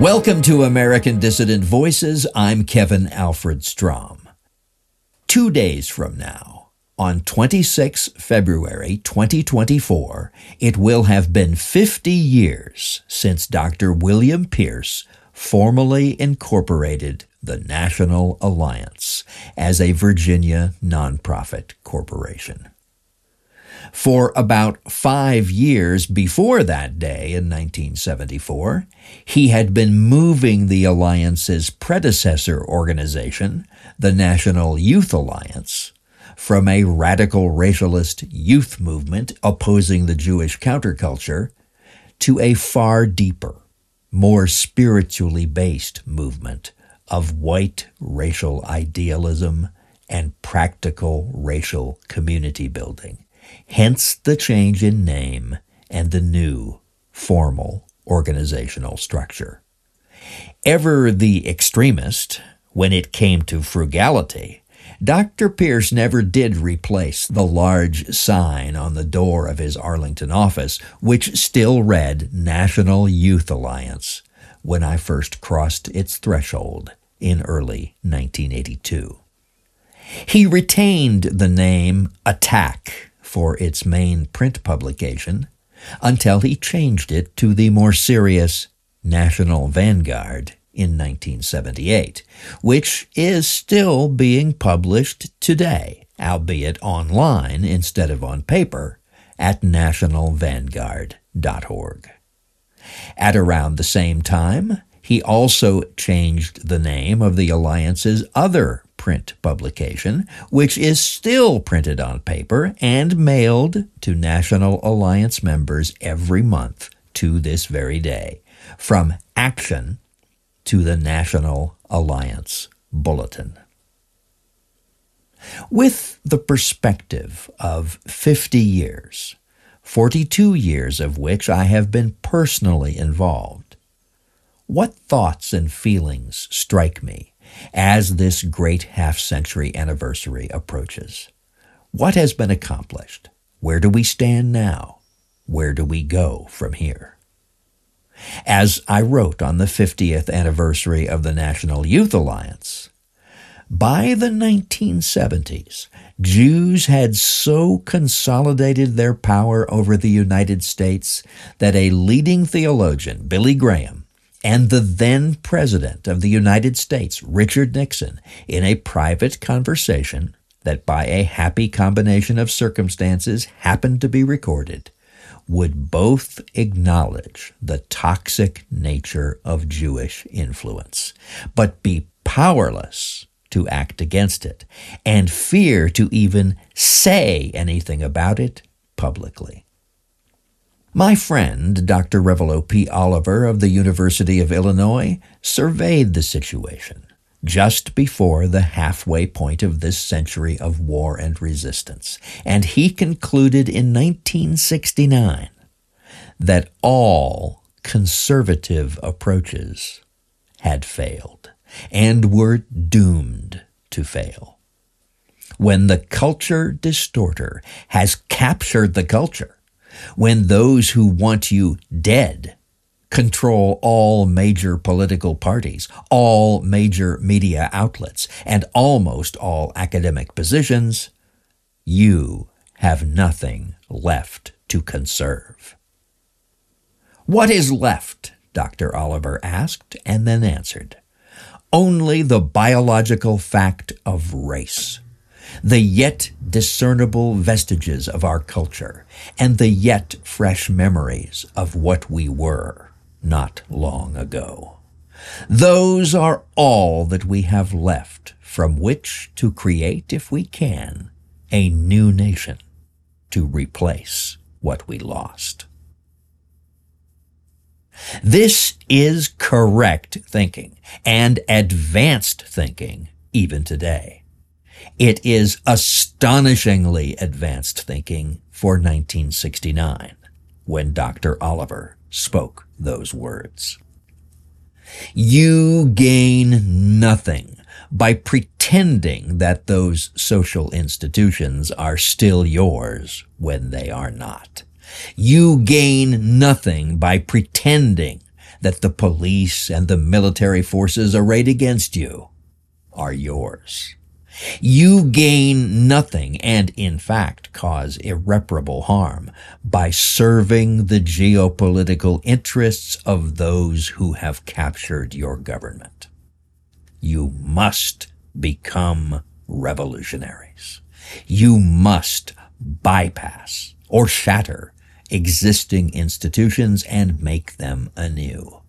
Welcome to American Dissident Voices. I'm Kevin Alfred Strom. Two days from now, on 26 February 2024, it will have been 50 years since Dr. William Pierce formally incorporated the National Alliance as a Virginia nonprofit corporation. For about five years before that day in 1974, he had been moving the Alliance's predecessor organization, the National Youth Alliance, from a radical racialist youth movement opposing the Jewish counterculture to a far deeper, more spiritually based movement of white racial idealism and practical racial community building hence the change in name and the new formal organizational structure. Ever the extremist, when it came to frugality, Dr. Pierce never did replace the large sign on the door of his Arlington office, which still read National Youth Alliance, when I first crossed its threshold in early 1982. He retained the name Attack for its main print publication until he changed it to the more serious National Vanguard in 1978, which is still being published today, albeit online instead of on paper, at nationalvanguard.org. At around the same time, he also changed the name of the Alliance's other print publication, which is still printed on paper and mailed to National Alliance members every month to this very day, from Action to the National Alliance Bulletin. With the perspective of 50 years, 42 years of which I have been personally involved, what thoughts and feelings strike me as this great half century anniversary approaches. What has been accomplished? Where do we stand now? Where do we go from here? As I wrote on the 50th anniversary of the National Youth Alliance, by the 1970s, Jews had so consolidated their power over the United States that a leading theologian, Billy Graham, and the then President of the United States, Richard Nixon, in a private conversation that by a happy combination of circumstances happened to be recorded, would both acknowledge the toxic nature of Jewish influence, but be powerless to act against it, and fear to even say anything about it publicly. My friend, Dr. Revilo P. Oliver of the University of Illinois, surveyed the situation just before the halfway point of this century of war and resistance, and he concluded in 1969 that all conservative approaches had failed and were doomed to fail. When the culture distorter has captured the culture, when those who want you dead control all major political parties, all major media outlets, and almost all academic positions, you have nothing left to conserve. What is left? Dr. Oliver asked and then answered. Only the biological fact of race the yet discernible vestiges of our culture, and the yet fresh memories of what we were not long ago. Those are all that we have left from which to create, if we can, a new nation to replace what we lost. This is correct thinking and advanced thinking even today. It is astonishingly advanced thinking for 1969 when Dr. Oliver spoke those words. You gain nothing by pretending that those social institutions are still yours when they are not. You gain nothing by pretending that the police and the military forces arrayed against you are yours. You gain nothing and in fact cause irreparable harm by serving the geopolitical interests of those who have captured your government. You must become revolutionaries. You must bypass or shatter existing institutions and make them anew.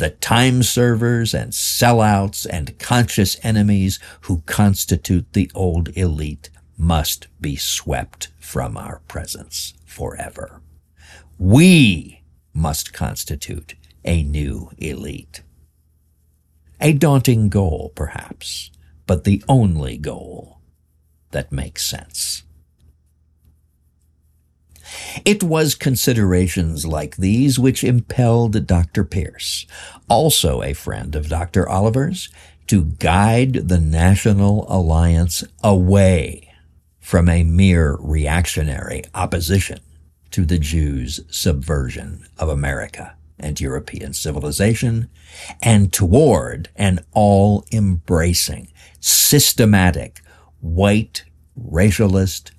The time servers and sellouts and conscious enemies who constitute the old elite must be swept from our presence forever. We must constitute a new elite. A daunting goal, perhaps, but the only goal that makes sense. It was considerations like these which impelled Dr. Pierce, also a friend of Dr. Oliver's, to guide the National Alliance away from a mere reactionary opposition to the Jews' subversion of America and European civilization and toward an all-embracing, systematic, white, racialist,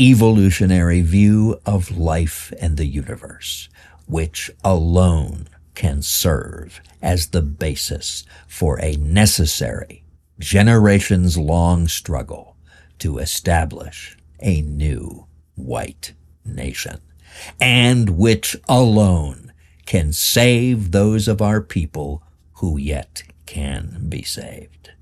evolutionary view of life and the universe, which alone can serve as the basis for a necessary, generations long struggle to establish a new white nation, and which alone can save those of our people who yet can be saved.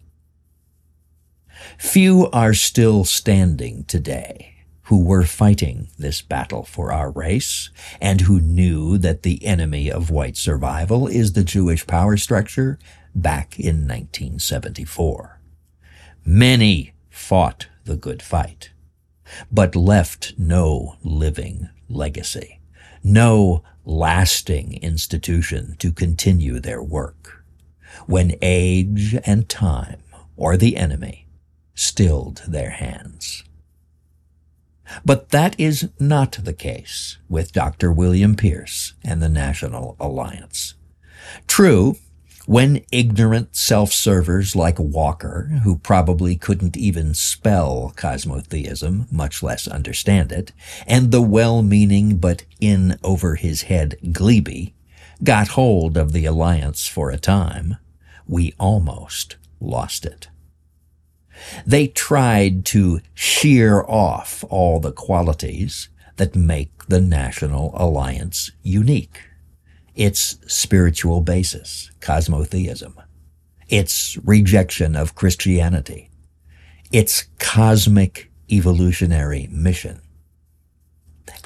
Few are still standing today who were fighting this battle for our race and who knew that the enemy of white survival is the Jewish power structure back in 1974. Many fought the good fight, but left no living legacy, no lasting institution to continue their work. When age and time, or the enemy, stilled their hands. But that is not the case with Dr. William Pierce and the National Alliance. True, when ignorant self-servers like Walker, who probably couldn't even spell cosmotheism, much less understand it, and the well-meaning but in over his head Gliebe, got hold of the alliance for a time, we almost lost it. They tried to shear off all the qualities that make the National Alliance unique. Its spiritual basis, cosmotheism. Its rejection of Christianity. Its cosmic evolutionary mission.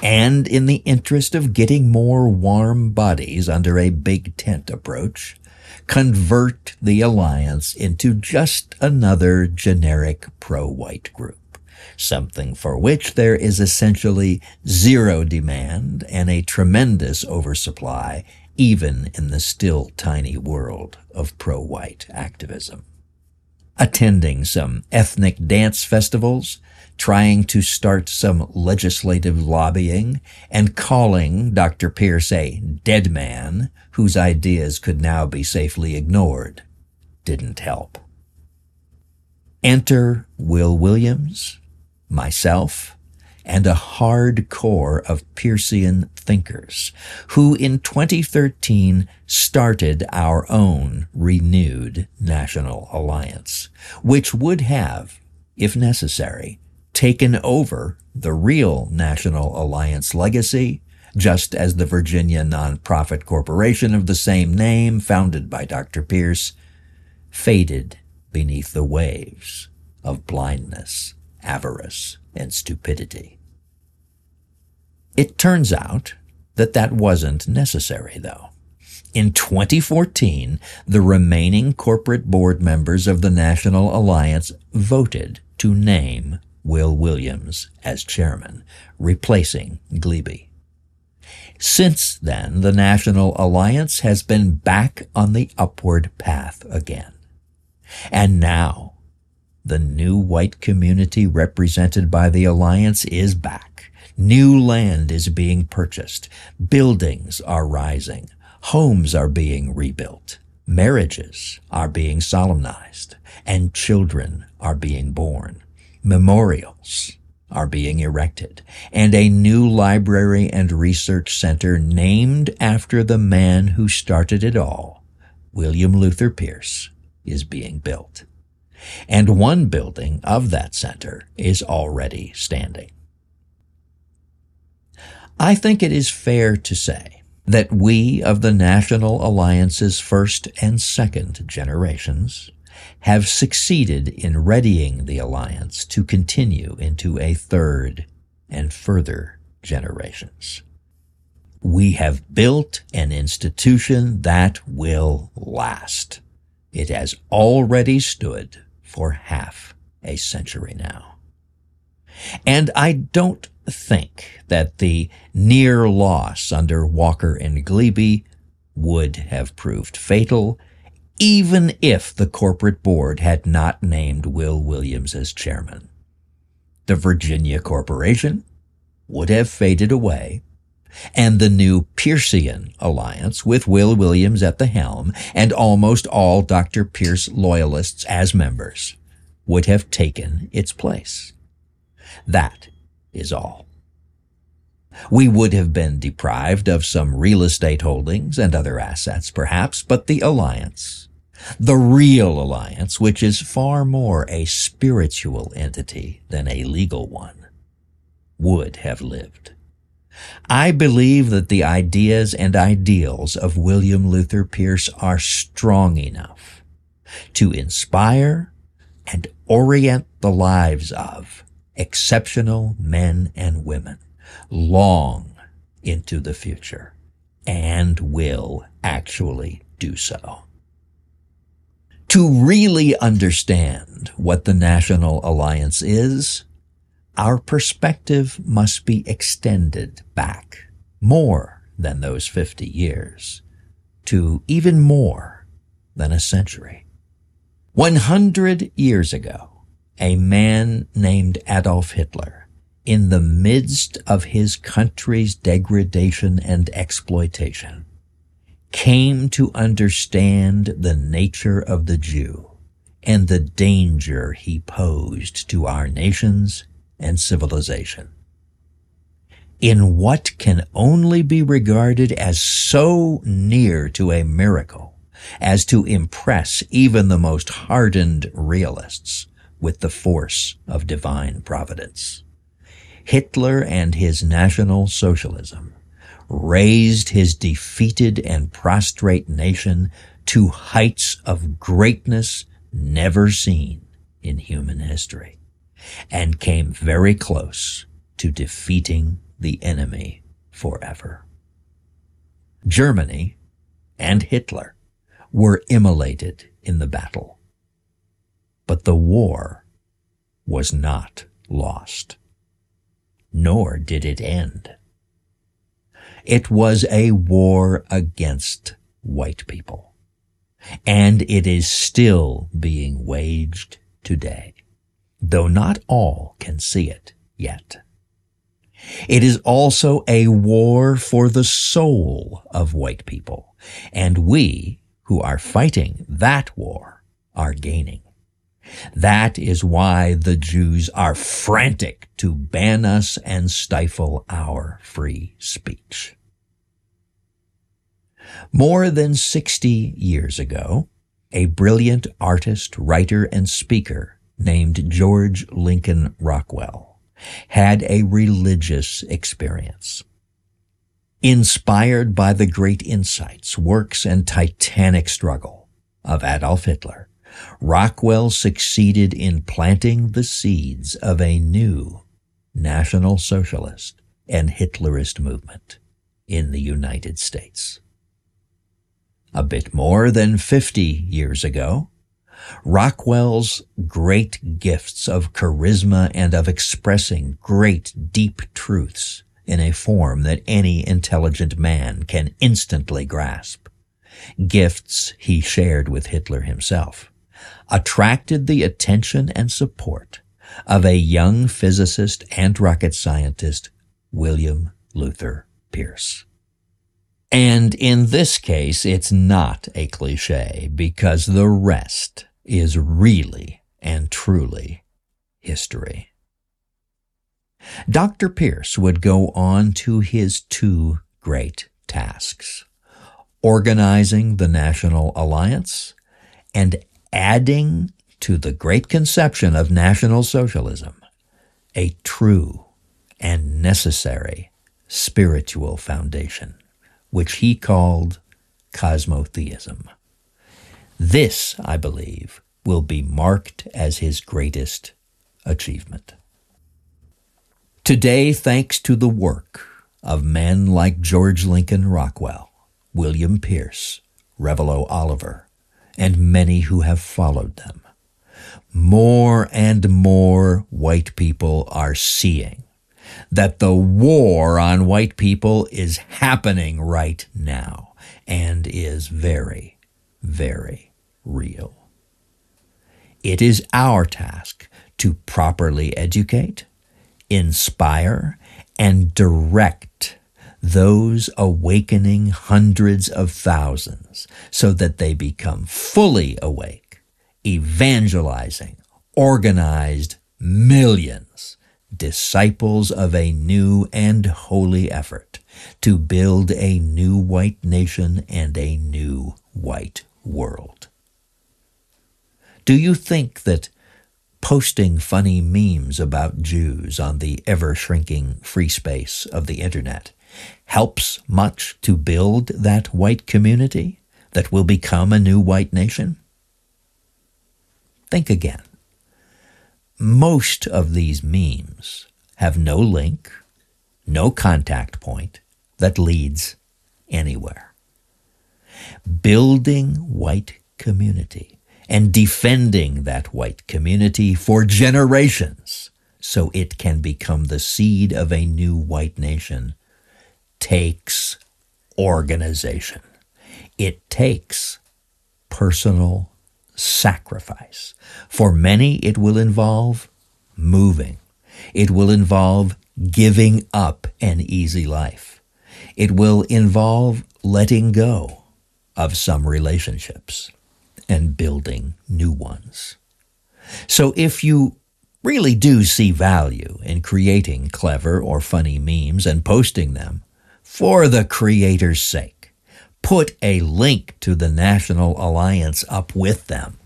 And in the interest of getting more warm bodies under a big tent approach, convert the alliance into just another generic pro-white group, something for which there is essentially zero demand and a tremendous oversupply even in the still tiny world of pro-white activism. Attending some ethnic dance festivals, trying to start some legislative lobbying, and calling Dr. Pierce a dead man whose ideas could now be safely ignored didn't help. Enter Will Williams, myself, and a hard core of Piercean thinkers who in 2013 started our own renewed national alliance, which would have, if necessary, taken over the real National Alliance legacy, just as the Virginia nonprofit corporation of the same name, founded by Dr. Pierce, faded beneath the waves of blindness, avarice, and stupidity. It turns out that that wasn't necessary, though. In 2014, the remaining corporate board members of the National Alliance voted to name Will Williams as chairman, replacing Gliebe. Since then, the National Alliance has been back on the upward path again. And now, the new white community represented by the Alliance is back. New land is being purchased. Buildings are rising. Homes are being rebuilt. Marriages are being solemnized and children are being born. Memorials are being erected and a new library and research center named after the man who started it all, William Luther Pierce, is being built. And one building of that center is already standing. I think it is fair to say that we of the National Alliance's first and second generations have succeeded in readying the alliance to continue into a third and further generations. We have built an institution that will last. It has already stood for half a century now. And I don't think that the near loss under Walker and Gliebe would have proved fatal, even if the corporate board had not named Will Williams as chairman. The Virginia Corporation would have faded away, and the new Piercean alliance with Will Williams at the helm and almost all Dr. Pierce loyalists as members would have taken its place. That is all. We would have been deprived of some real estate holdings and other assets, perhaps, but the alliance, the real alliance, which is far more a spiritual entity than a legal one, would have lived. I believe that the ideas and ideals of William Luther Pierce are strong enough to inspire and orient the lives of exceptional men and women long into the future and will actually do so. To really understand what the National Alliance is, our perspective must be extended back more than those 50 years to even more than a century. 100 years ago, a man named Adolf Hitler, in the midst of his country's degradation and exploitation, came to understand the nature of the Jew and the danger he posed to our nations and civilization. In what can only be regarded as so near to a miracle as to impress even the most hardened realists, with the force of divine providence. Hitler and his National Socialism raised his defeated and prostrate nation to heights of greatness never seen in human history and came very close to defeating the enemy forever. Germany and Hitler were immolated in the battle but the war was not lost. Nor did it end. It was a war against white people. And it is still being waged today, though not all can see it yet. It is also a war for the soul of white people, and we who are fighting that war are gaining. That is why the Jews are frantic to ban us and stifle our free speech. More than 60 years ago, a brilliant artist, writer, and speaker named George Lincoln Rockwell had a religious experience. Inspired by the great insights, works, and titanic struggle of Adolf Hitler, Rockwell succeeded in planting the seeds of a new National Socialist and Hitlerist movement in the United States. A bit more than 50 years ago, Rockwell's great gifts of charisma and of expressing great deep truths in a form that any intelligent man can instantly grasp. Gifts he shared with Hitler himself attracted the attention and support of a young physicist and rocket scientist, William Luther Pierce. And in this case, it's not a cliche because the rest is really and truly history. Dr. Pierce would go on to his two great tasks organizing the National Alliance and adding to the great conception of National Socialism a true and necessary spiritual foundation, which he called cosmotheism. This, I believe, will be marked as his greatest achievement. Today, thanks to the work of men like George Lincoln Rockwell, William Pierce, Revilo Oliver, and many who have followed them, more and more white people are seeing that the war on white people is happening right now and is very, very real. It is our task to properly educate, inspire, and direct those awakening hundreds of thousands so that they become fully awake, evangelizing, organized millions, disciples of a new and holy effort to build a new white nation and a new white world. Do you think that posting funny memes about Jews on the ever shrinking free space of the internet helps much to build that white community that will become a new white nation? Think again. Most of these memes have no link, no contact point that leads anywhere. Building white community and defending that white community for generations so it can become the seed of a new white nation takes organization. It takes personal sacrifice. For many, it will involve moving. It will involve giving up an easy life. It will involve letting go of some relationships and building new ones. So if you really do see value in creating clever or funny memes and posting them, for the Creator's sake. Put a link to the National Alliance up with them.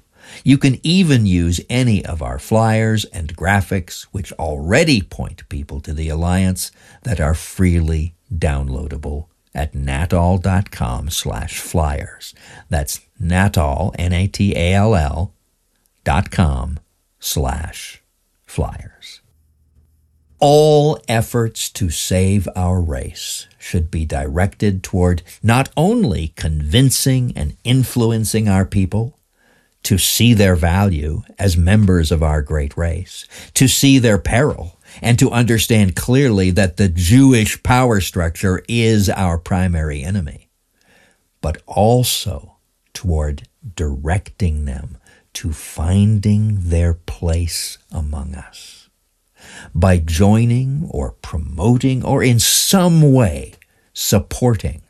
You can even use any of our flyers and graphics, which already point people to the Alliance, that are freely downloadable at natall.com slash flyers. That's natall, N-A-T-A-L-L dot com slash flyers. All efforts to save our race should be directed toward not only convincing and influencing our people to see their value as members of our great race, to see their peril, and to understand clearly that the Jewish power structure is our primary enemy, but also toward directing them to finding their place among us by joining or promoting or in some way supporting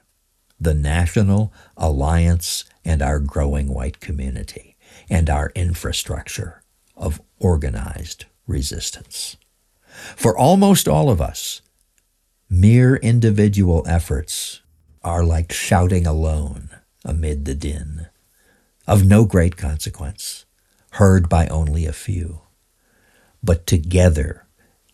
the National Alliance and our growing white community and our infrastructure of organized resistance. For almost all of us, mere individual efforts are like shouting alone amid the din, of no great consequence, heard by only a few. But together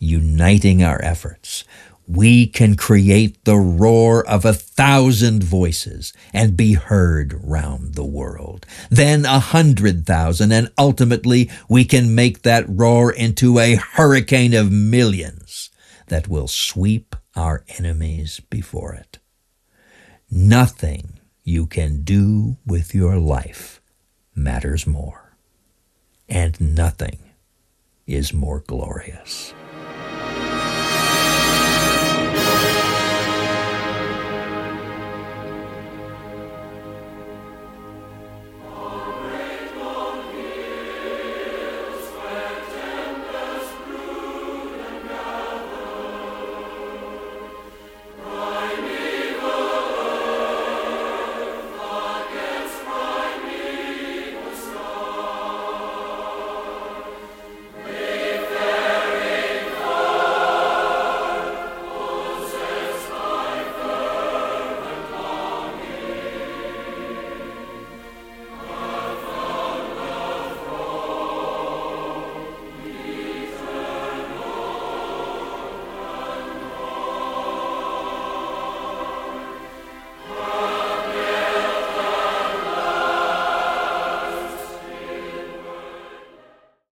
uniting our efforts, we can create the roar of a thousand voices and be heard round the world. Then a hundred thousand, and ultimately we can make that roar into a hurricane of millions that will sweep our enemies before it. Nothing you can do with your life matters more, and nothing is more glorious.